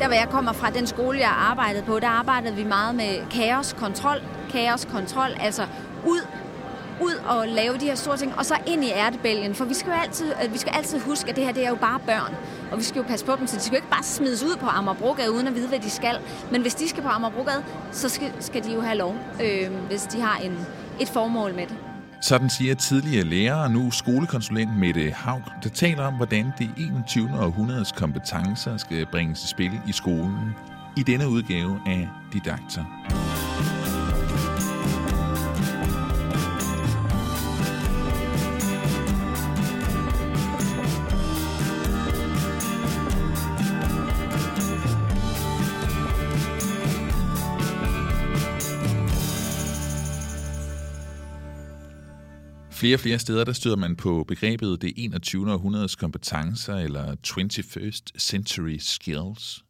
der hvor jeg kommer fra, den skole, jeg arbejdede på, der arbejdede vi meget med kaoskontrol. Kaoskontrol, altså ud ud og lave de her store ting, og så ind i ærtebælgen. For vi skal jo altid, øh, vi skal altid huske, at det her det er jo bare børn. Og vi skal jo passe på dem, så de skal jo ikke bare smides ud på Amagerbrogade, uden at vide, hvad de skal. Men hvis de skal på Amagerbrogade, så skal, skal de jo have lov, øh, hvis de har en, et formål med det. Sådan siger tidligere lærer og nu skolekonsulent Mette Haug, der taler om, hvordan det 21. århundredes kompetencer skal bringes i spil i skolen i denne udgave af Didakter. Flere og flere steder, der støder man på begrebet det 21. århundredes kompetencer, eller 21st century skills.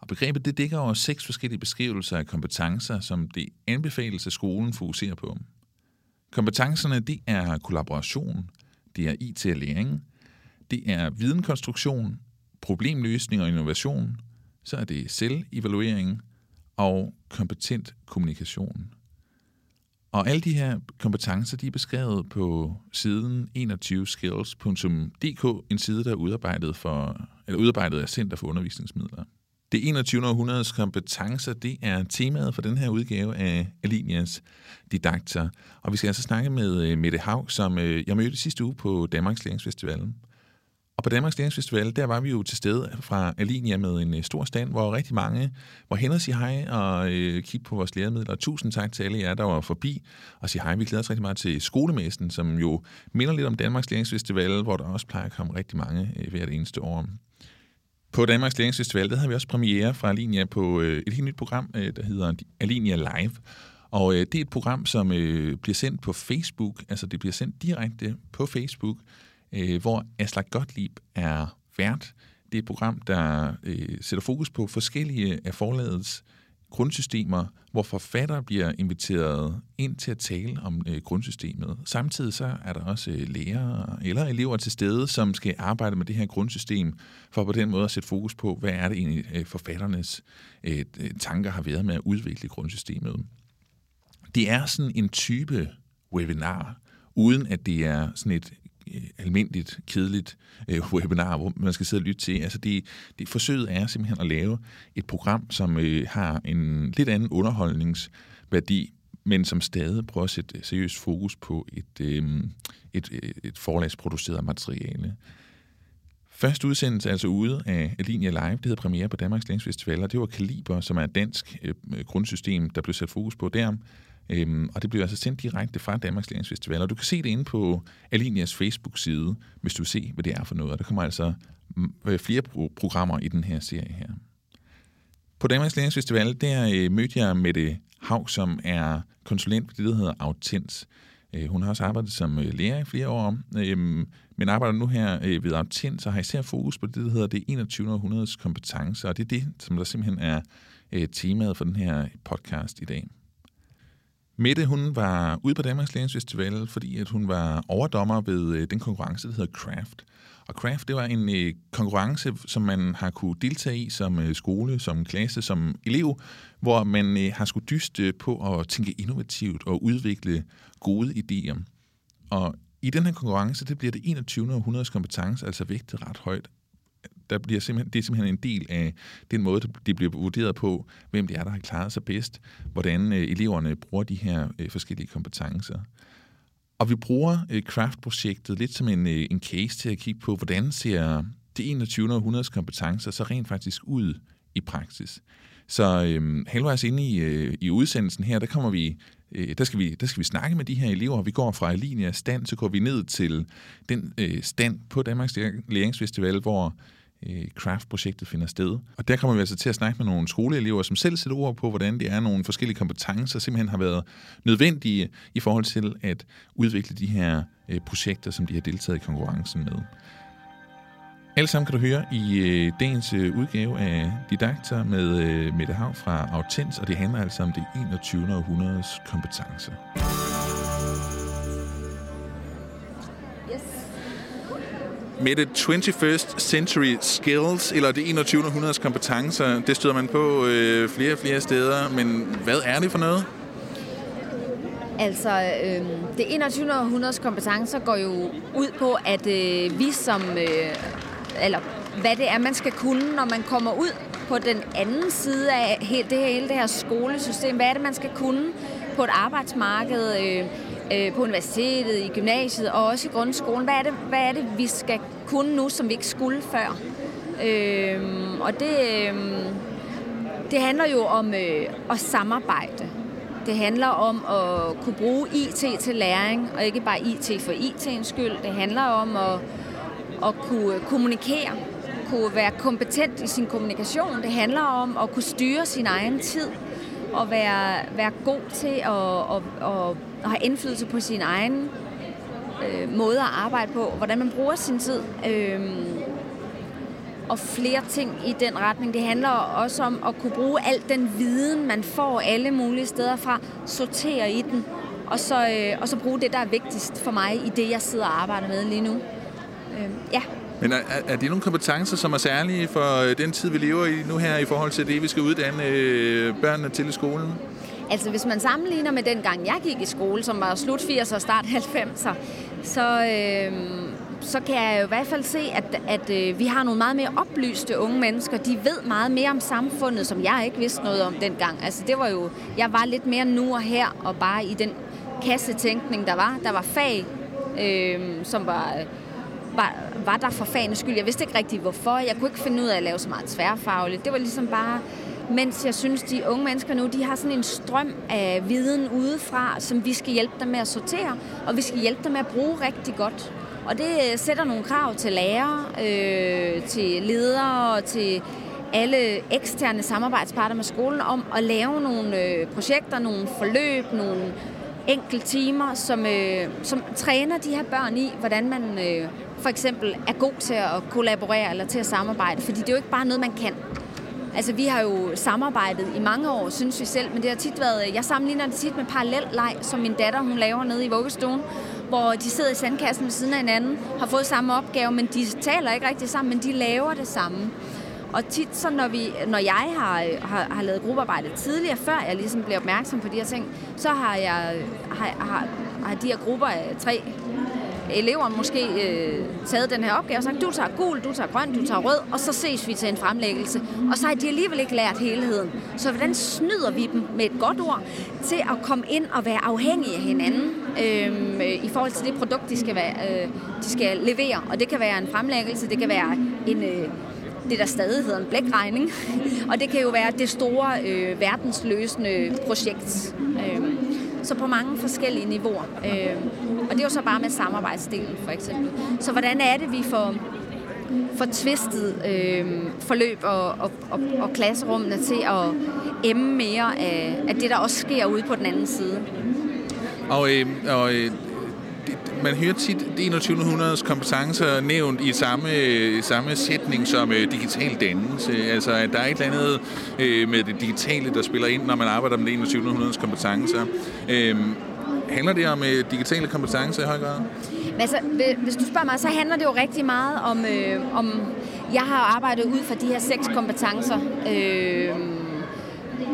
Og begrebet det dækker over seks forskellige beskrivelser af kompetencer, som det anbefales, at skolen fokuserer på. Kompetencerne det er kollaboration, det er IT og læring, det er videnkonstruktion, problemløsning og innovation, så er det selvevaluering og kompetent kommunikation. Og alle de her kompetencer, de er beskrevet på siden 21skills.dk, en side, der er udarbejdet, for, eller udarbejdet af Center for Undervisningsmidler. Det 21. århundredes kompetencer, det er temaet for den her udgave af Alinias Didakter. Og vi skal altså snakke med øh, Mette Hav, som øh, jeg mødte sidste uge på Danmarks Læringsfestivalen. Og på Danmarks Læringsfestival, der var vi jo til stede fra Alinia med en øh, stor stand, hvor rigtig mange var hen og sige hej og øh, kigge på vores læremidler. Tusind tak til alle jer, der var forbi og sige hej. Vi glæder os rigtig meget til skolemæsten, som jo minder lidt om Danmarks Læringsfestival, hvor der også plejer at komme rigtig mange øh, hvert eneste år. På Danmarks Læringsfestival, der havde vi også premiere fra Alinia på øh, et helt nyt program, øh, der hedder Alinia Live. Og øh, det er et program, som øh, bliver sendt på Facebook, altså det bliver sendt direkte på Facebook, øh, hvor Aslak Gottlieb er vært. Det er et program, der øh, sætter fokus på forskellige af forlagets grundsystemer, hvor forfattere bliver inviteret ind til at tale om øh, grundsystemet. Samtidig så er der også øh, lærere eller elever til stede, som skal arbejde med det her grundsystem, for på den måde at sætte fokus på, hvad er det egentlig øh, forfatternes øh, øh tanker har været med at udvikle grundsystemet. Det er sådan en type webinar, uden at det er sådan et Øh, almindeligt, kedeligt øh, webinar, hvor man skal sidde og lytte til. Altså det, det forsøget er simpelthen at lave et program, som øh, har en lidt anden underholdningsværdi, men som stadig prøver at sætte øh, seriøst fokus på et, øh, et, øh, et forlagsproduceret materiale. Første udsendelse altså ude af Alinia Live, det hedder premiere på Danmarks Læringsfestival, og det var Kaliber, som er et dansk øh, grundsystem, der blev sat fokus på der. Øhm, og det bliver altså sendt direkte fra Danmarks Læringsfestival. Og du kan se det inde på Alinias Facebook-side, hvis du vil se, hvad det er for noget. Og der kommer altså mm, øh, flere pro- programmer i den her serie her. På Danmarks Læringsfestival, der øh, mødte jeg Mette Hav, som er konsulent på det, der hedder Autens. Øh, hun har også arbejdet som øh, lærer i flere år, øh, men arbejder nu her øh, ved Autens, og har især fokus på det, der hedder det 21. århundredes kompetencer, og det er det, som der simpelthen er øh, temaet for den her podcast i dag. Mette, hun var ude på Danmarks Læringsfestival, fordi at hun var overdommer ved øh, den konkurrence, der hedder Craft. Og Craft, det var en øh, konkurrence, som man har kunne deltage i som øh, skole, som klasse, som elev, hvor man øh, har skulle dyste på at tænke innovativt og udvikle gode idéer. Og i den her konkurrence, det bliver det 21. århundredes kompetence, altså vægtet ret højt der bliver simpelthen, det er simpelthen en del af den måde, det bliver vurderet på, hvem det er, der har klaret sig bedst, hvordan øh, eleverne bruger de her øh, forskellige kompetencer. Og vi bruger øh, Craft-projektet lidt som en, øh, en case til at kigge på, hvordan ser det 21. århundredes kompetencer så rent faktisk ud i praksis. Så øh, halvvejs inde i, øh, i udsendelsen her, der kommer vi øh, der, skal vi, der skal vi snakke med de her elever. Vi går fra Alinia stand, så går vi ned til den øh, stand på Danmarks Læringsfestival, hvor craft-projektet finder sted. Og der kommer vi altså til at snakke med nogle skoleelever, som selv sætter ord på, hvordan det er nogle forskellige kompetencer, simpelthen har været nødvendige i forhold til at udvikle de her øh, projekter, som de har deltaget i konkurrencen med. Alt sammen kan du høre i øh, dagens øh, udgave af Didakter med øh, Mette Hav fra Autens, og det handler altså om det 21. århundredes kompetencer med det 21st Century Skills, eller det 21. århundredes kompetencer, det støder man på øh, flere og flere steder, men hvad er det for noget? Altså, øh, det 21. århundredes kompetencer går jo ud på, at øh, vi som, øh, eller hvad det er, man skal kunne, når man kommer ud på den anden side af hele det, hele det her skolesystem. Hvad er det, man skal kunne på et arbejdsmarked, øh, øh, på universitetet, i gymnasiet og også i grundskolen? Hvad er, det, hvad er det, vi skal kunne nu, som vi ikke skulle før? Øh, og det, øh, det handler jo om øh, at samarbejde. Det handler om at kunne bruge IT til læring, og ikke bare IT for IT'ens skyld. Det handler om at, at kunne kommunikere, kunne være kompetent i sin kommunikation. Det handler om at kunne styre sin egen tid og være, være god til at, at, at, at have indflydelse på sin egen øh, måde at arbejde på, hvordan man bruger sin tid. Øh, og flere ting i den retning. Det handler også om at kunne bruge al den viden, man får alle mulige steder fra, sortere i den, og så, øh, og så bruge det, der er vigtigst for mig i det, jeg sidder og arbejder med lige nu. Øh, ja. Men er, er det nogle kompetencer, som er særlige for øh, den tid, vi lever i nu her, i forhold til det, vi skal uddanne øh, børnene til i skolen? Altså, hvis man sammenligner med den gang, jeg gik i skole, som var slut 80'er og start 90'er, så, øh, så kan jeg jo i hvert fald se, at, at øh, vi har nogle meget mere oplyste unge mennesker. De ved meget mere om samfundet, som jeg ikke vidste noget om dengang. Altså, det var jo, jeg var lidt mere nu og her, og bare i den kassetænkning, der var. Der var fag, øh, som var øh, var, var der for fagens skyld. Jeg vidste ikke rigtig, hvorfor. Jeg kunne ikke finde ud af at lave så meget tværfagligt. Det var ligesom bare... Mens jeg synes, de unge mennesker nu, de har sådan en strøm af viden udefra, som vi skal hjælpe dem med at sortere, og vi skal hjælpe dem med at bruge rigtig godt. Og det øh, sætter nogle krav til lærere, øh, til ledere og til alle eksterne samarbejdspartnere med skolen om at lave nogle øh, projekter, nogle forløb, nogle enkelte timer, som, øh, som træner de her børn i, hvordan man øh, for eksempel er god til at kollaborere eller til at samarbejde. Fordi det er jo ikke bare noget, man kan. Altså, vi har jo samarbejdet i mange år, synes vi selv, men det har tit været, jeg sammenligner det tit med parallelleg, som min datter, hun laver nede i vuggestuen, hvor de sidder i sandkassen ved siden af hinanden, har fået samme opgave, men de taler ikke rigtig sammen, men de laver det samme. Og tit, så når, vi, når jeg har, har, har lavet gruppearbejde tidligere, før jeg ligesom blev opmærksom på de her ting, så har jeg har, har, har de her grupper af tre elever måske øh, taget den her opgave og sagt, du tager gul, du tager grøn, du tager rød, og så ses vi til en fremlæggelse. Og så har de alligevel ikke lært helheden. Så hvordan snyder vi dem med et godt ord til at komme ind og være afhængige af hinanden øhm, øh, i forhold til det produkt, de skal, være, øh, de skal levere. Og det kan være en fremlæggelse, det kan være en... Øh, det, der stadig hedder en blækregning. og det kan jo være det store øh, verdensløsende projekt. Øh, så på mange forskellige niveauer. Øh, og det er jo så bare med samarbejdsdelen, for eksempel. Så hvordan er det, vi får, for tvistet øh, forløb og, og, og, og klasserummene til at emme mere af, af det, der også sker ude på den anden side? Og, øh, og øh, man hører tit det 2100's kompetencer nævnt i samme, i samme sætning som øh, digital dannelse. Altså, at der er et eller andet øh, med det digitale, der spiller ind, når man arbejder med det 2100's kompetencer. Øh, handler det om øh, digitale kompetencer i høj grad? Altså, hvis du spørger mig, så handler det jo rigtig meget om, øh, om jeg har arbejdet ud fra de her seks kompetencer, øh,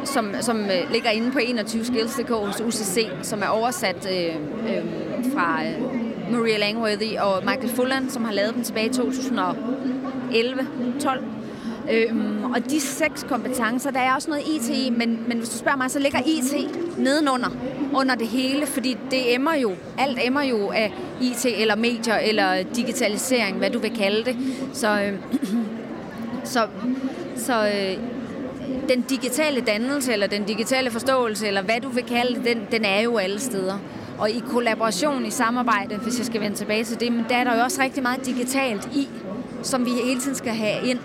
som, som øh, ligger inde på 21 Skills.dk hos UCC, som er oversat øh, øh, fra øh, Maria Langworthy og Michael Fullan, som har lavet dem tilbage i 2011-12. Øhm, og de seks kompetencer, der er også noget IT i, men, men hvis du spørger mig, så ligger IT nedenunder, under det hele, fordi det emmer jo, alt emmer jo af IT eller medier eller digitalisering, hvad du vil kalde det. Så, øh, så, så øh, den digitale dannelse, eller den digitale forståelse, eller hvad du vil kalde det, den, den er jo alle steder. Og i kollaboration, i samarbejde, hvis jeg skal vende tilbage til det, men der er der jo også rigtig meget digitalt i, som vi hele tiden skal have ind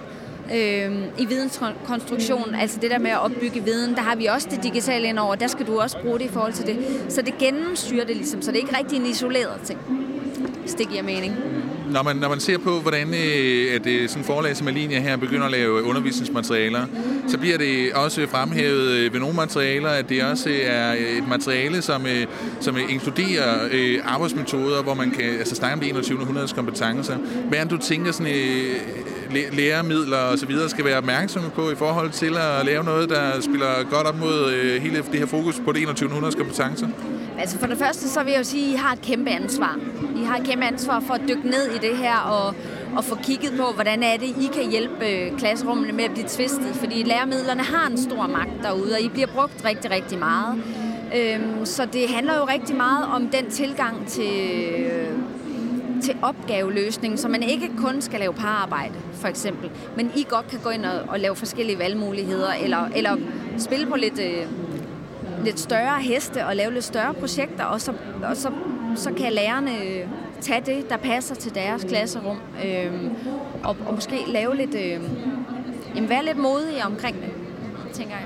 øh, i videnskonstruktion. Altså det der med at opbygge viden, der har vi også det digitale ind over. Der skal du også bruge det i forhold til det. Så det gennemsyrer det ligesom, så det er ikke rigtig en isoleret ting, hvis det giver mening når, man, når man ser på, hvordan øh, at øh, sådan forlag som Alinia her begynder at lave undervisningsmaterialer, så bliver det også fremhævet øh, ved nogle materialer, at det også øh, er et materiale, som, øh, som øh, inkluderer øh, arbejdsmetoder, hvor man kan altså, snakke om det 21. århundredes kompetencer. Hvad er det, du tænker, sådan, øh, læremidler og så videre skal være opmærksomme på i forhold til at lave noget, der spiller godt op mod øh, hele det her fokus på det 21. århundredes kompetencer? Altså for det første, så vil jeg jo sige, at I har et kæmpe ansvar. I har et kæmpe ansvar for at dykke ned i det her og, og få kigget på, hvordan er det, I kan hjælpe øh, klasserummene med at blive tvistet. Fordi læremidlerne har en stor magt derude, og I bliver brugt rigtig, rigtig meget. Øhm, så det handler jo rigtig meget om den tilgang til, øh, til opgaveløsning, så man ikke kun skal lave pararbejde, for eksempel, men I godt kan gå ind og, og lave forskellige valgmuligheder, eller, eller spille på lidt... Øh, lidt større heste og lave lidt større projekter, og så, og så, så kan lærerne tage det, der passer til deres klasserum, øh, og, og måske lave lidt, øh, jamen, være lidt modige omkring det, tænker jeg.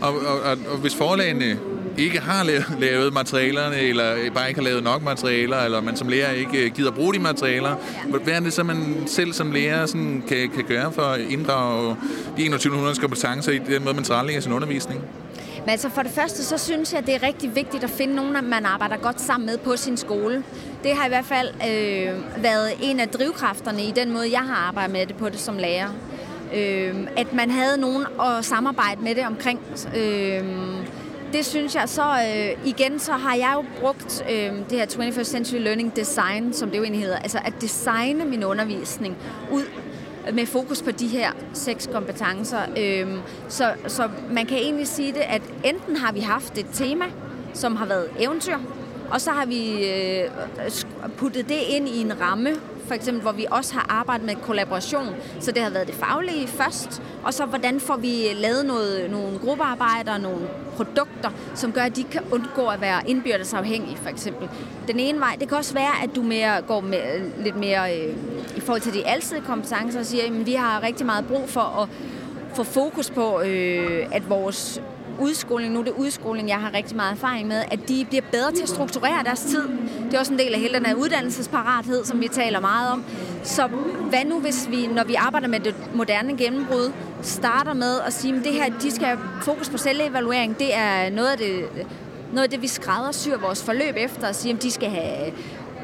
Og, og, og, og hvis forlagene ikke har lavet materialerne, eller bare ikke har lavet nok materialer, eller man som lærer ikke øh, gider bruge de materialer. Hvad er det så, man selv som lærer sådan, kan, kan gøre for at inddrage de 2100 kompetencer i den måde, man tilrettelægger sin undervisning? Men altså for det første, så synes jeg, at det er rigtig vigtigt at finde nogen, man arbejder godt sammen med på sin skole. Det har i hvert fald øh, været en af drivkræfterne i den måde, jeg har arbejdet med det på det som lærer. Øh, at man havde nogen at samarbejde med det omkring. Øh, det synes jeg så, øh, igen så har jeg jo brugt øh, det her 21st Century Learning Design, som det jo egentlig hedder, altså at designe min undervisning ud med fokus på de her seks kompetencer. Øhm, så, så man kan egentlig sige det, at enten har vi haft et tema, som har været eventyr, og så har vi øh, puttet det ind i en ramme, for eksempel, hvor vi også har arbejdet med kollaboration. Så det har været det faglige først, og så hvordan får vi lavet noget, nogle gruppearbejder, nogle produkter, som gør, at de kan undgå at være indbyrdes afhængige, for eksempel. Den ene vej, det kan også være, at du mere går med, øh, lidt mere øh, forhold til de altid kompetencer og siger, at vi har rigtig meget brug for at få fokus på, øh, at vores udskoling, nu er det udskoling, jeg har rigtig meget erfaring med, at de bliver bedre til at strukturere deres tid. Det er også en del af hele den her uddannelsesparathed, som vi taler meget om. Så hvad nu, hvis vi, når vi arbejder med det moderne gennembrud, starter med at sige, at det her, de skal have fokus på selvevaluering, det er noget af det, noget af det, vi skræddersyr vores forløb efter, at sige, at de skal have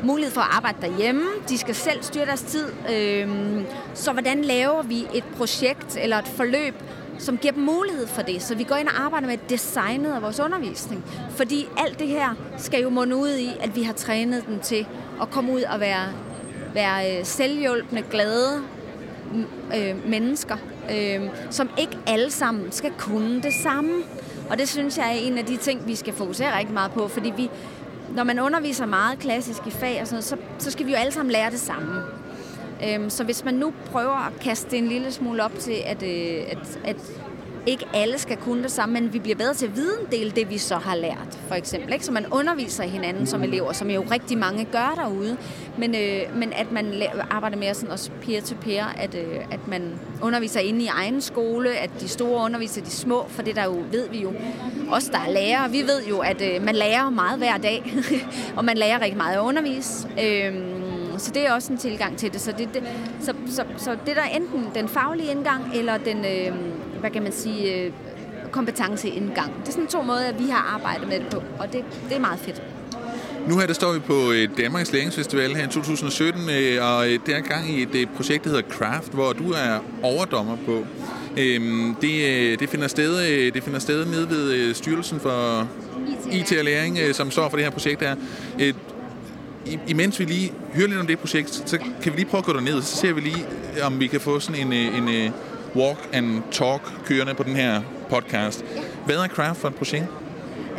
mulighed for at arbejde derhjemme. De skal selv styre deres tid. Øhm, så hvordan laver vi et projekt eller et forløb, som giver dem mulighed for det. Så vi går ind og arbejder med designet af vores undervisning. Fordi alt det her skal jo munde ud i, at vi har trænet dem til at komme ud og være, være øh, selvhjælpende, selvhjulpende, glade øh, mennesker, øh, som ikke alle sammen skal kunne det samme. Og det synes jeg er en af de ting, vi skal fokusere rigtig meget på, fordi vi, når man underviser meget klassisk i fag og sådan noget, så, så skal vi jo alle sammen lære det samme. Øhm, så hvis man nu prøver at kaste det en lille smule op til, at, øh, at, at ikke alle skal kunne det samme, men vi bliver bedre til at videndele det, vi så har lært, for eksempel. Ikke? Så man underviser hinanden som elever, som jo rigtig mange gør derude. Men, øh, men at man arbejder mere sådan også peer-to-peer, at, øh, at man underviser inde i egen skole, at de store underviser de små, for det der jo ved vi jo. Os, der er lærere, vi ved jo, at øh, man lærer meget hver dag, og man lærer rigtig meget at undervise. Øh, så det er også en tilgang til det. Så det, det, så, så, så det der enten den faglige indgang, eller den, øh, hvad kan man sige, øh, kompetenceindgang. Det er sådan to måder, vi har arbejdet med det på, og det, det er meget fedt. Nu her der står vi på øh, Danmarks Læringsfestival her i 2017, øh, og øh, det er gang i et projekt, der hedder Craft, hvor du er overdommer på. Øhm, det, det, finder sted, det finder sted nede ved Styrelsen for IT og Læring, som står for det her projekt her imens vi lige hører lidt om det projekt, så kan vi lige prøve at gå derned, så ser vi lige, om vi kan få sådan en, øh, en, øh, walk and talk kørende på den her podcast. Hvad er Craft for et projekt?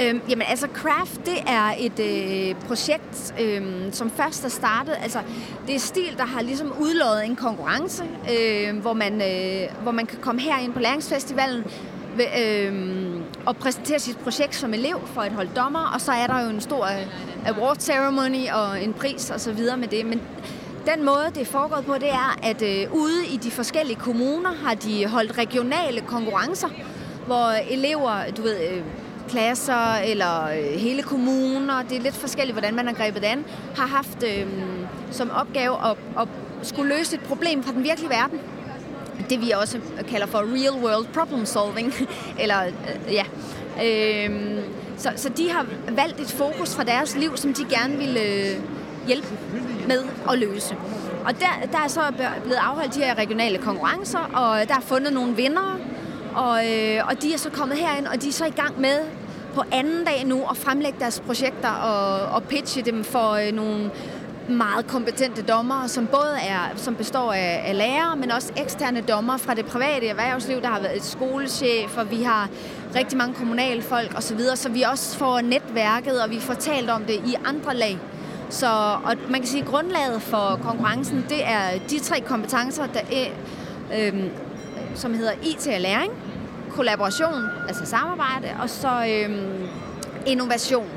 Øhm, jamen altså Craft, det er et øh, projekt, øh, som først er startet, altså det er Stil, der har ligesom udlået en konkurrence, øh, hvor, man, øh, hvor man kan komme her ind på Læringsfestivalen øh, og præsentere sit projekt som elev for et hold dommer, og så er der jo en stor øh, award ceremony og en pris og så videre med det. Men den måde, det er foregået på, det er, at øh, ude i de forskellige kommuner har de holdt regionale konkurrencer, hvor elever, du ved, øh, klasser eller øh, hele kommuner, det er lidt forskelligt, hvordan man har grebet det an, har haft øh, som opgave at, at skulle løse et problem fra den virkelige verden. Det vi også kalder for real world problem solving. Eller, øh, ja. Øh, så, så de har valgt et fokus fra deres liv, som de gerne vil øh, hjælpe med at løse. Og der, der er så blevet afholdt de her regionale konkurrencer, og der er fundet nogle vinder, og, øh, og de er så kommet herind, og de er så i gang med på anden dag nu at fremlægge deres projekter og, og pitche dem for øh, nogle meget kompetente dommer, som både er, som består af, af lærere, men også eksterne dommer fra det private erhvervsliv. Der har været et skolechef, og vi har rigtig mange kommunalfolk osv., så, så vi også får netværket, og vi får talt om det i andre lag. Så og man kan sige, at grundlaget for konkurrencen, det er de tre kompetencer, der er, øh, som hedder IT og læring, kollaboration, altså samarbejde, og så øh, innovation.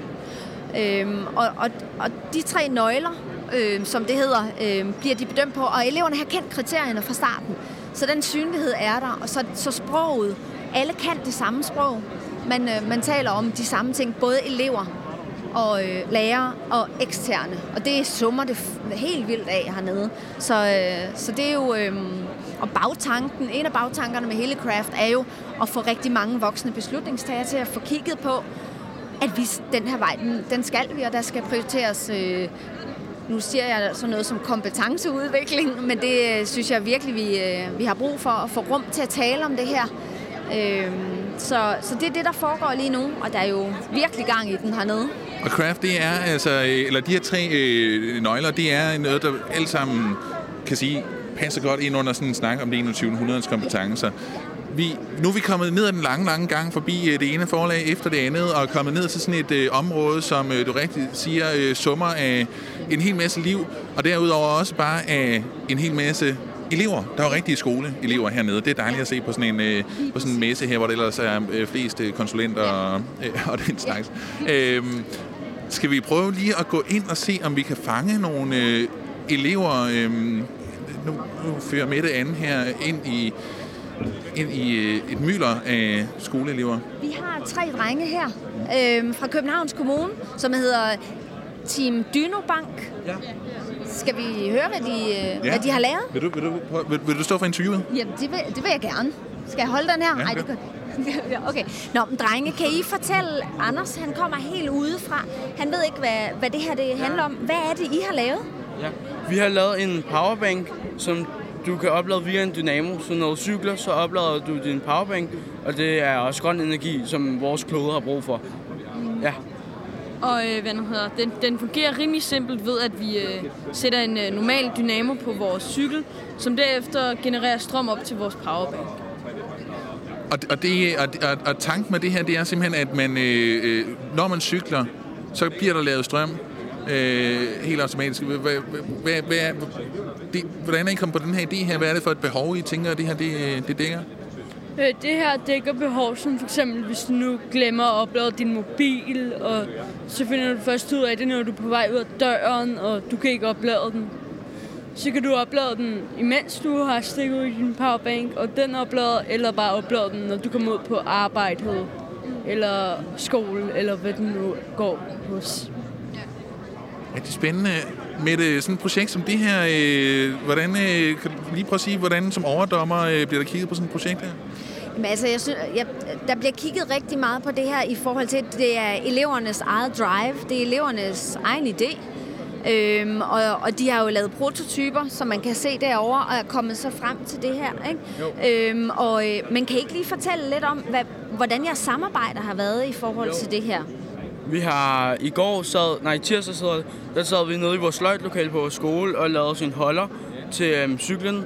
Øhm, og, og, og de tre nøgler, øh, som det hedder, øh, bliver de bedømt på, og eleverne har kendt kriterierne fra starten. Så den synlighed er der, og så, så sproget. Alle kan det samme sprog. Man, øh, man taler om de samme ting, både elever og øh, lærere og eksterne. Og det summer det helt vildt af hernede. Så, øh, så det er jo... Øh, og bagtanken, en af bagtankerne med hele Craft er jo at få rigtig mange voksne beslutningstagere til at få kigget på, at vi, den her vej, den, den skal vi, og der skal prioriteres øh, nu siger jeg sådan noget som kompetenceudvikling, men det øh, synes jeg virkelig, vi, øh, vi har brug for at få rum til at tale om det her. Øh, så, så det er det, der foregår lige nu, og der er jo virkelig gang i den hernede. Og craft, det er altså, eller de her tre øh, nøgler, det er noget, der alle sammen kan sige, passer godt ind under sådan en snak om det 21. kompetencer vi, nu er vi kommet ned ad den lange, lange gang forbi øh, det ene forlag efter det andet, og kommet ned til sådan et øh, område, som øh, du rigtig siger, øh, summer af en hel masse liv, og derudover også bare af en hel masse elever. Der er jo rigtige skoleelever hernede. Det er dejligt at se på sådan en, øh, på sådan en messe her, hvor der ellers er øh, flest øh, konsulenter og, øh, og den slags. Øhm, skal vi prøve lige at gå ind og se, om vi kan fange nogle øh, elever... Øh, nu, nu fører Mette anden her ind i ind i øh, et mylder af skoleelever? Vi har tre drenge her øh, fra Københavns Kommune, som hedder Team Dynobank. Ja. Skal vi høre, hvad de, øh, ja. hvad de har lavet? Vil du, vil, du, vil, vil du stå for interviewet? Jamen, det vil, det vil jeg gerne. Skal jeg holde den her? Ja, Ej, det Okay. Nå, men drenge, kan I fortælle, Anders, han kommer helt udefra. Han ved ikke, hvad, hvad det her det handler om. Hvad er det, I har lavet? Ja. Vi har lavet en powerbank, som du kan oplade via en dynamo, så når du cykler, så oplader du din powerbank, og det er også grøn energi, som vores klode har brug for. Ja. Og øh, hvad hedder, den, den fungerer rimelig simpelt ved, at vi øh, sætter en øh, normal dynamo på vores cykel, som derefter genererer strøm op til vores powerbank. Og, og, det, og, og, og tanken med det her, det er simpelthen, at man, øh, øh når man cykler, så bliver der lavet strøm øh, helt automatisk. Hvad, hvad, hvad, det, hvordan er I kommet på den her idé her? Hvad er det for et behov, I tænker, at det her det, det dækker? Øh, det her dækker behov, som for eksempel, hvis du nu glemmer at oplade din mobil, og så finder du først ud af det, når du er på vej ud af døren, og du kan ikke oplade den. Så kan du oplade den, imens du har stikket ud i din powerbank, og den oplader, eller bare oplade den, når du kommer ud på arbejde, eller skole, eller hvad den nu går hos. Rigtig spændende. Med det, sådan et projekt som det her, øh, hvordan, øh, kan du lige prøve at sige, hvordan som overdommer øh, bliver der kigget på sådan et projekt her? Jamen, altså, jeg synes, jeg, der bliver kigget rigtig meget på det her i forhold til, at det er elevernes eget drive, det er elevernes egen idé. Øhm, og, og de har jo lavet prototyper, som man kan se derovre, og er kommet så frem til det her. Ikke? Øhm, og, øh, men kan ikke lige fortælle lidt om, hvad, hvordan jeres samarbejde har været i forhold jo. til det her? Vi har i går sad, nej tirsdag sad, der sad vi nede i vores sløjtlokale på vores skole og lavede sin holder til øhm, cyklen.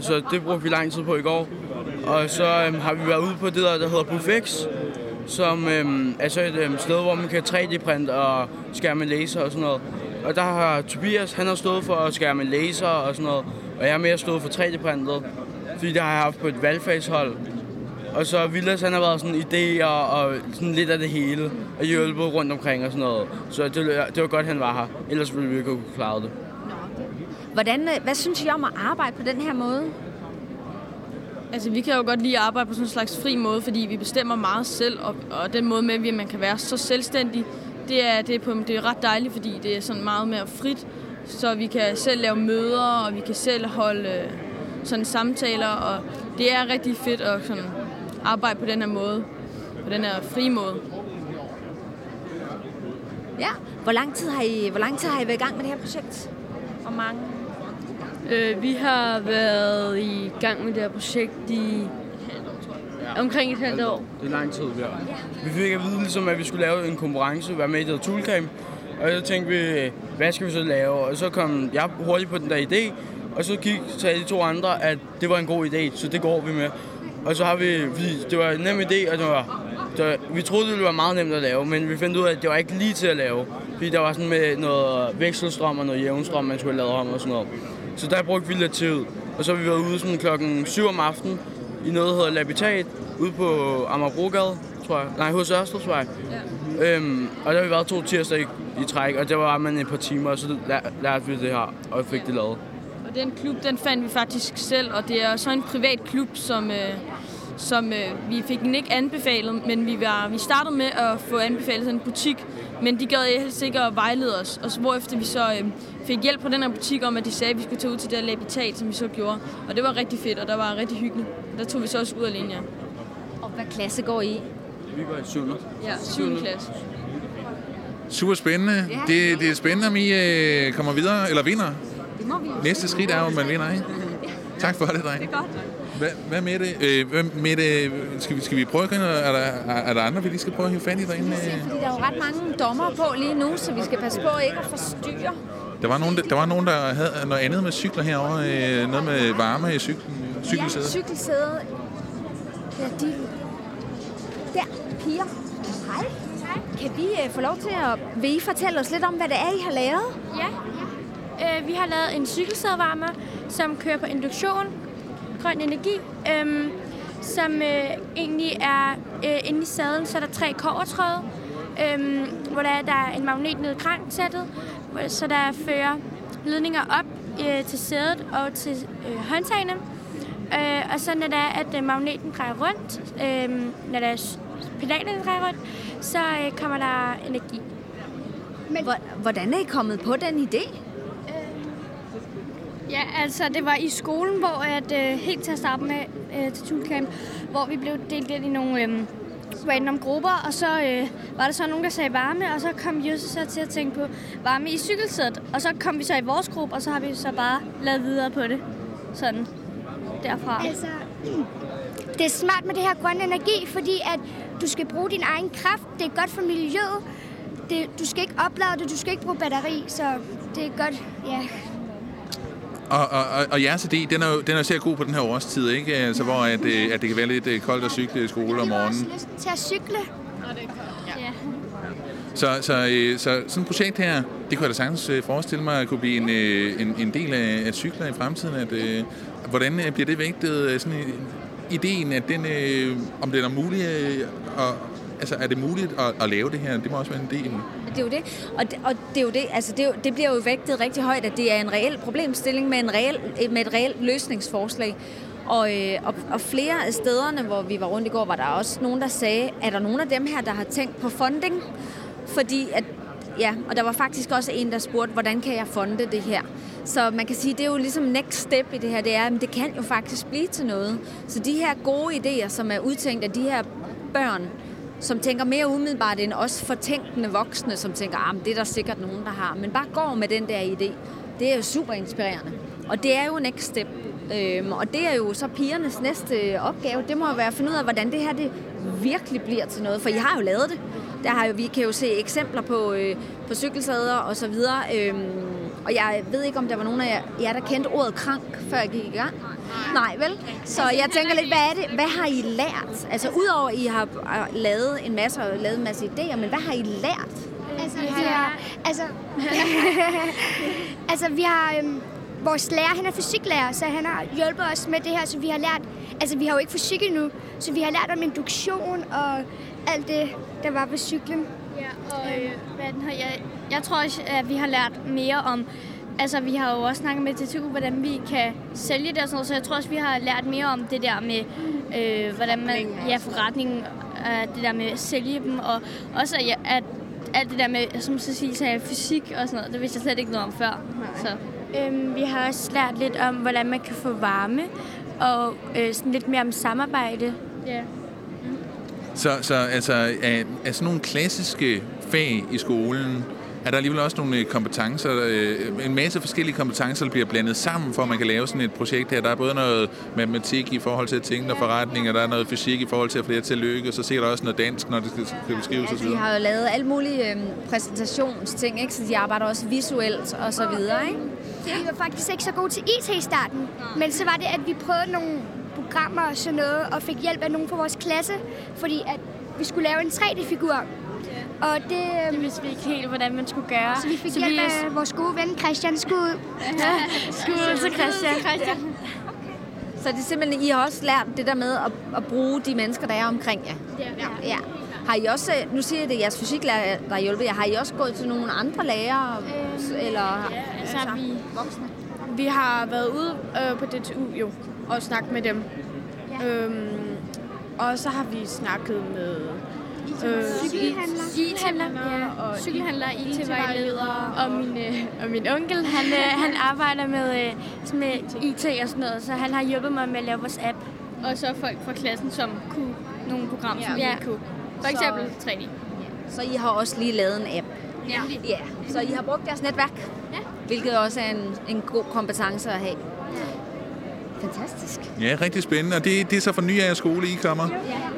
Så det brugte vi lang tid på i går. Og så øhm, har vi været ude på det der, der hedder Buffex, som øhm, er så et øhm, sted, hvor man kan 3D-printe og skærme laser og sådan noget. Og der har Tobias, han har stået for at skærme laser og sådan noget, og jeg har mere stået for 3D-printet, fordi det har jeg haft på et valgfagshold. Og så Vilas, han har været sådan idéer og sådan lidt af det hele. Og hjulpet rundt omkring og sådan noget. Så det, det var godt, han var her. Ellers ville vi ikke kunne klare det. Hvordan, øh, hvad synes I om at arbejde på den her måde? Altså, vi kan jo godt lide at arbejde på sådan en slags fri måde, fordi vi bestemmer meget selv, og, og den måde med, at man kan være så selvstændig, det er, det, er på, det er ret dejligt, fordi det er sådan meget mere frit. så vi kan selv lave møder, og vi kan selv holde øh, sådan samtaler, og det er rigtig fedt at sådan arbejde på den her måde, på den her frie måde. Ja. Hvor lang tid har I, hvor lang tid har I været i gang med det her projekt? Og mange. Øh, vi har været i gang med det her projekt i omkring et halvt år. Det er lang tid, vi har. Vi fik at vide, ligesom, at vi skulle lave en konkurrence, være med i det Toolcamp. Og så tænkte vi, hvad skal vi så lave? Og så kom jeg hurtigt på den der idé, og så gik sagde de to andre, at det var en god idé, så det går vi med. Og så har vi, det var en nem idé, og det var, det var, vi troede, det ville være meget nemt at lave, men vi fandt ud af, at det var ikke lige til at lave. Fordi der var sådan med noget vekselstrøm og noget jævnstrøm, man skulle have lavet om og sådan noget. Så der brugte vi lidt tid. Og så har vi været ude sådan klokken 7 om aftenen i noget, der hedder Labitat, ude på Amagerbrogade, tror jeg. Nej, hos Ørstedsvej. Ja. Øhm, og der har vi været to tirsdage i, i træk, og der var man et par timer, og så lær- lærte vi det her, og fik det lavet. Og den klub, den fandt vi faktisk selv, og det er så en privat klub, som, øh, som øh, vi fik den ikke anbefalet, men vi, var, vi startede med at få anbefalet en butik, men de gad helst ikke at vejlede os, og så, hvorefter vi så øh, fik hjælp fra den her butik om, at de sagde, at vi skulle tage ud til det her labitat, som vi så gjorde. Og det var rigtig fedt, og der var rigtig hyggeligt. Der tog vi så også ud alene, ja. Og hvad klasse går I? Vi var i 7. Ja, 7. klasse. Super spændende. Ja. Det, det er spændende, om I øh, kommer videre, eller vinder. Det må vi Næste skridt er jo, at man vinder, ikke? Tak for det, dreng. Det er godt. Hvad, hvad med det? Øh, hvad med det? Skal vi, skal vi prøve at? Er der, er, er der andre, vi lige skal prøve at hive fat i derinde? Se, fordi der er jo ret mange dommer på lige nu, så vi skal passe på ikke at forstyrre. Der var nogen, der, der, var nogen, der havde noget andet med cykler herovre. Øh, noget med varme i cyklen, Ja, cykelsædet. cykelsædet. Ja, de... Der, piger. Hej. Kan vi uh, få lov til at... Vil I fortælle os lidt om, hvad det er, I har lavet? Ja. Øh, vi har lavet en cykelsædvarmer, som kører på induktion, grøn energi, øhm, som øh, egentlig er øh, inde i sadlen, så er der tre kovertråde, øhm, hvor der er, der er en magnet nede i kranksættet, så der fører ledninger op øh, til sædet og til øh, håndtagene. Øh, og så når der er, at øh, magneten drejer rundt, øh, når der er pedalerne drejer rundt, så øh, kommer der energi. Men hvordan er I kommet på den idé? Ja, altså det var i skolen, hvor at, øh, helt til at starte med øh, til Toolcamp, hvor vi blev delt ind i nogle øh, random grupper, og så øh, var der så nogen, der sagde varme, og så kom Jøsse så til at tænke på varme i cykelsæt, og så kom vi så i vores gruppe, og så har vi så bare lavet videre på det, sådan derfra. Altså, det er smart med det her grønne energi, fordi at du skal bruge din egen kraft. Det er godt for miljøet. Det, du skal ikke oplade det, du skal ikke bruge batteri, så det er godt, ja. Og, og, og, og jeres idé, den er jo, den er jo sehr god på den her årstid, ikke? Altså, hvor at, øh, at det kan være lidt øh, koldt at cykle i skole om Jeg har også morgenen. lyst til at cykle. Ja. Så, så, øh, så sådan et projekt her, det kunne jeg da sagtens forestille mig, at kunne blive en, en, en del af, af cykler i fremtiden. At, øh, hvordan bliver det vægtet? Sådan en, ideen, at den, øh, om det er muligt, øh, at, altså er det muligt at, at lave det her? Det må også være en del. Det er jo det. Og det, og det, er jo det, altså det, er jo, det bliver jo vægtet rigtig højt, at det er en reel problemstilling med, en reel, med et reelt løsningsforslag. Og, øh, og, og flere af stederne, hvor vi var rundt i går, var der også nogen, der sagde, er der nogen af dem her, der har tænkt på funding? Fordi at, ja, og der var faktisk også en, der spurgte, hvordan kan jeg fonde det her? Så man kan sige, det er jo ligesom next step i det her, det er, at det kan jo faktisk blive til noget. Så de her gode idéer, som er udtænkt af de her børn, som tænker mere umiddelbart end os fortænkende voksne, som tænker, ah, at det er der sikkert nogen, der har. Men bare går med den der idé. Det er jo super inspirerende. Og det er jo next step. Øhm, og det er jo så pigernes næste opgave. Det må jo være at finde ud af, hvordan det her det virkelig bliver til noget. For I har jo lavet det. Der har jo, vi kan jo se eksempler på, øh, på cykelsæder og så videre. Øhm, og jeg ved ikke, om der var nogen af jer, der kendte ordet krank, før jeg gik i gang. Nej, vel? Så jeg tænker lidt, hvad er det? Hvad har I lært? Altså, udover at I har lavet en masse og lavet en masse idéer, men hvad har I lært? Altså, vi har, altså, altså, vi har, øhm, vores lærer, han er fysiklærer, så han har hjulpet os med det her, så vi har lært, altså vi har jo ikke fysik endnu, så vi har lært om induktion og alt det, der var ved cyklen. Ja, og øh, hvad den her, jeg, jeg tror også, at vi har lært mere om, altså vi har jo også snakket med DTU, hvordan vi kan sælge det og sådan noget, så jeg tror også, vi har lært mere om det der med, øh, hvordan man, ja, forretningen, øh, det der med at sælge dem, og også at, at alt det der med, som Cecilie sagde, fysik og sådan noget, det vidste jeg slet ikke noget om før. Så. Øhm, vi har også lært lidt om, hvordan man kan få varme, og øh, sådan lidt mere om samarbejde. Ja. Så, så altså, er, er sådan nogle klassiske fag i skolen, er der alligevel også nogle øh, kompetencer, øh, en masse forskellige kompetencer, der bliver blandet sammen, for at man kan lave sådan et projekt her. Der er både noget matematik i forhold til at tænke og forretning, og der er noget fysik i forhold til at få det til at lykke, og så ser der også noget dansk, når det skal, beskrives Altså, osv. de har jo lavet alle mulige øhm, præsentationsting, ikke? så de arbejder også visuelt og så videre. Ikke? Vi var faktisk ikke så gode til IT i starten, men så var det, at vi prøvede nogle programmer og sådan noget, og fik hjælp af nogen fra vores klasse, fordi at vi skulle lave en 3D-figur. Og det, Det øhm, vidste vi ikke helt, hvordan man skulle gøre. så vi fik hjælp af vores gode ven Christian Skud. Skud til Christian. Christian. Så det er simpelthen, I har også lært det der med at, at bruge de mennesker, der er omkring jer. Ja. Ja. Har I også, nu siger jeg det, jeres fysiklærer, der har hjulpet jer, har I også gået til nogle andre lærere? eller Så har vi voksne? Vi har været ude øh, på DTU jo, og snakket med dem. Ja. Øhm, og så har vi snakket med øh, Cykelhandler. Ja. og cykelhandler, IT-vejledere. Og min, øh, og min onkel, han, øh, han arbejder med, øh, sådan med IT og sådan noget, så han har hjulpet mig med at lave vores app. Og så folk fra klassen, som kunne nogle programmer, som Ja. vi ikke kunne. For eksempel 3D. Så I har også lige lavet en app. Ja. Ja, så I har brugt jeres netværk, Ja. hvilket også er en, en god kompetence at have. Fantastisk. Ja, rigtig spændende. Og det, det er så for nye af skole, I kommer.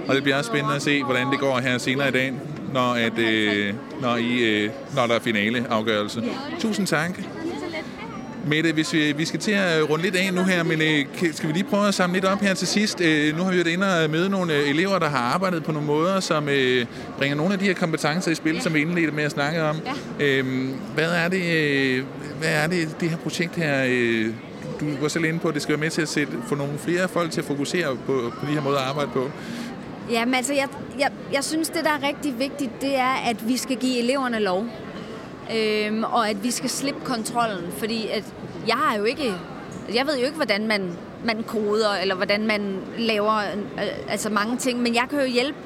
Og det bliver også spændende at se, hvordan det går her senere i dag, når, at, øh, når, I, øh, når der er finaleafgørelse. Tusind tak. Mette, hvis vi, vi skal til at runde lidt af nu her, men øh, skal vi lige prøve at samle lidt op her til sidst? Øh, nu har vi været inde og møde nogle øh, elever, der har arbejdet på nogle måder, som øh, bringer nogle af de her kompetencer i spil, som vi indledte med at snakke om. Ja. Øhm, hvad er det, øh, hvad er det, det her projekt her, øh, du var selv inde på, at det skal være med til at sætte, få nogle flere folk til at fokusere på, på de her måder at arbejde på? Jamen altså, jeg, jeg, jeg synes, det der er rigtig vigtigt, det er, at vi skal give eleverne lov. Øhm, og at vi skal slippe kontrollen, fordi at jeg har jo ikke, jeg ved jo ikke, hvordan man, man koder, eller hvordan man laver øh, altså mange ting, men jeg kan jo hjælpe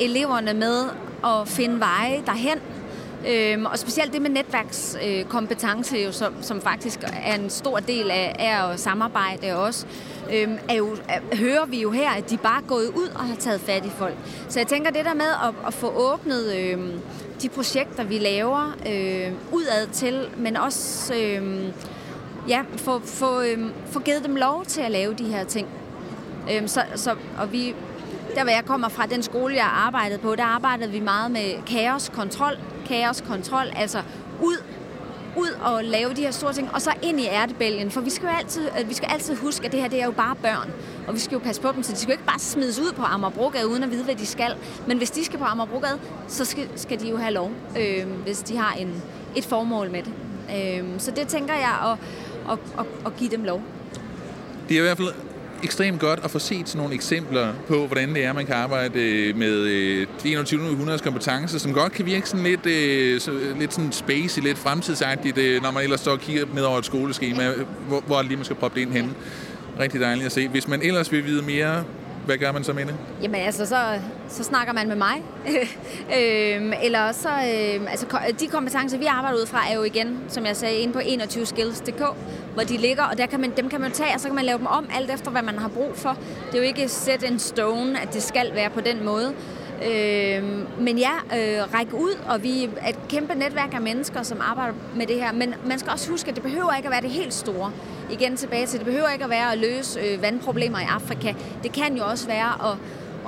eleverne med at finde veje derhen, Øhm, og specielt det med netværkskompetence, øh, jo, som, som faktisk er en stor del af, af at samarbejde også, øhm, er jo, er, hører vi jo her, at de bare er gået ud og har taget fat i folk. Så jeg tænker, det der med at, at få åbnet øh, de projekter, vi laver øh, udad til, men også øh, ja, få, få, øh, få givet dem lov til at lave de her ting. Øhm, så, så, og vi, der hvor jeg kommer fra, den skole, jeg arbejdede på, der arbejdede vi meget med kaoskontrol. Kaoskontrol, altså ud, ud og lave de her store ting, og så ind i ærtebælgen. For vi skal jo altid, øh, vi skal altid huske, at det her det er jo bare børn. Og vi skal jo passe på dem, så de skal jo ikke bare smides ud på Amagerbrogade, uden at vide, hvad de skal. Men hvis de skal på Amagerbrogade, så skal, skal de jo have lov, øh, hvis de har en, et formål med det. Øh, så det tænker jeg at, at, at, at give dem lov. Det er i hvert fald ekstremt godt at få set sådan nogle eksempler på, hvordan det er, man kan arbejde øh, med øh, de 21. århundredes kompetencer, som godt kan virke sådan lidt, øh, så, øh, lidt sådan spacey, lidt fremtidsagtigt, øh, når man ellers står og kigger ned over et skoleskema, øh, hvor, hvor lige man skal proppe det ind henne. Rigtig dejligt at se. Hvis man ellers vil vide mere, hvad gør man så med det? Jamen altså, så, så snakker man med mig. øhm, eller så, øhm, altså de kompetencer, vi arbejder ud fra, er jo igen, som jeg sagde, inde på 21skills.dk, hvor de ligger, og der kan man, dem kan man tage, og så kan man lave dem om alt efter, hvad man har brug for. Det er jo ikke set in stone, at det skal være på den måde. Øhm, men ja, øh, række ud, og vi er et kæmpe netværk af mennesker, som arbejder med det her. Men man skal også huske, at det behøver ikke at være det helt store. Igen tilbage til, det behøver ikke at være at løse øh, vandproblemer i Afrika. Det kan jo også være at,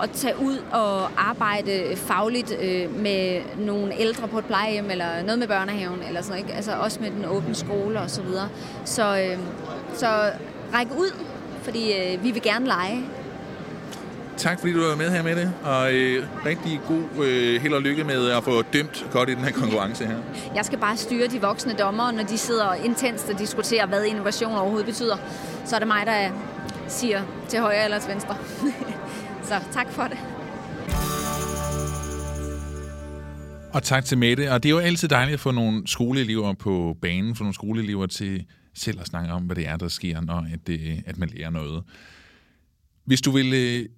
at tage ud og arbejde fagligt øh, med nogle ældre på et plejehjem, eller noget med børnehaven, eller sådan noget, ikke? Altså også med den åbne skole og så videre. Så, øh, så række ud, fordi øh, vi vil gerne lege. Tak fordi du var med her med det, og øh, rigtig god øh, held og lykke med at få dømt godt i den her konkurrence her. Jeg skal bare styre de voksne dommere, når de sidder intenst og diskuterer, hvad innovation overhovedet betyder. Så er det mig, der siger til højre eller til venstre. Så tak for det. Og tak til Mette. Og det er jo altid dejligt at få nogle skoleelever på banen, få nogle skoleelever til selv at snakke om, hvad det er, der sker, når at, øh, at man lærer noget. Hvis du vil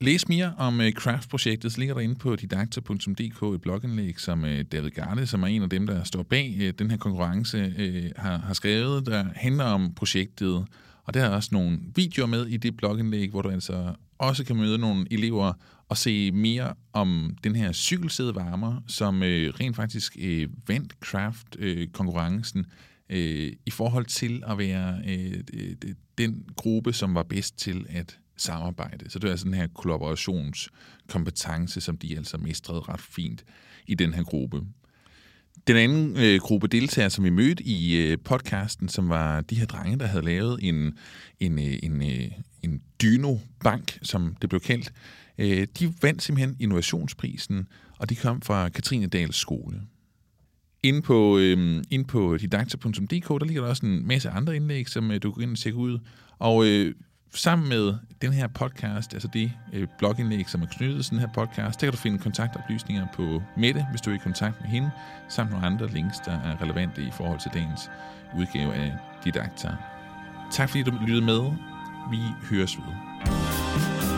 Læs mere om øh, uh, Craft-projektet, så ligger der inde på didakta.dk et blogindlæg, som uh, David Garde, som er en af dem, der står bag uh, den her konkurrence, uh, har, har skrevet, der handler om projektet. Og der er også nogle videoer med i det blogindlæg, hvor du altså også kan møde nogle elever og se mere om den her cykelsædevarmer, som øh, rent faktisk øh, vandt Craft-konkurrencen øh, i forhold til at være øh, den gruppe, som var bedst til at samarbejde. Så det er sådan her kollaborationskompetence, som de altså mestrede ret fint i den her gruppe. Den anden øh, gruppe deltagere, som vi mødte i øh, podcasten, som var de her drenge, der havde lavet en, en, øh, en, øh, en dyno-bank, som det blev kaldt, øh, de vandt simpelthen innovationsprisen, og de kom fra Katrine Dals skole. Inde på, øh, inde på didakta.dk, der ligger der også en masse andre indlæg, som øh, du kan ind og tjekke ud. Og øh, sammen med den her podcast, altså det øh, blogindlæg, som er knyttet til den her podcast, der kan du finde kontaktoplysninger på Mette, hvis du er i kontakt med hende, samt nogle andre links, der er relevante i forhold til dagens udgave af Didakta. Tak fordi du lyttede med. Vi høres ved.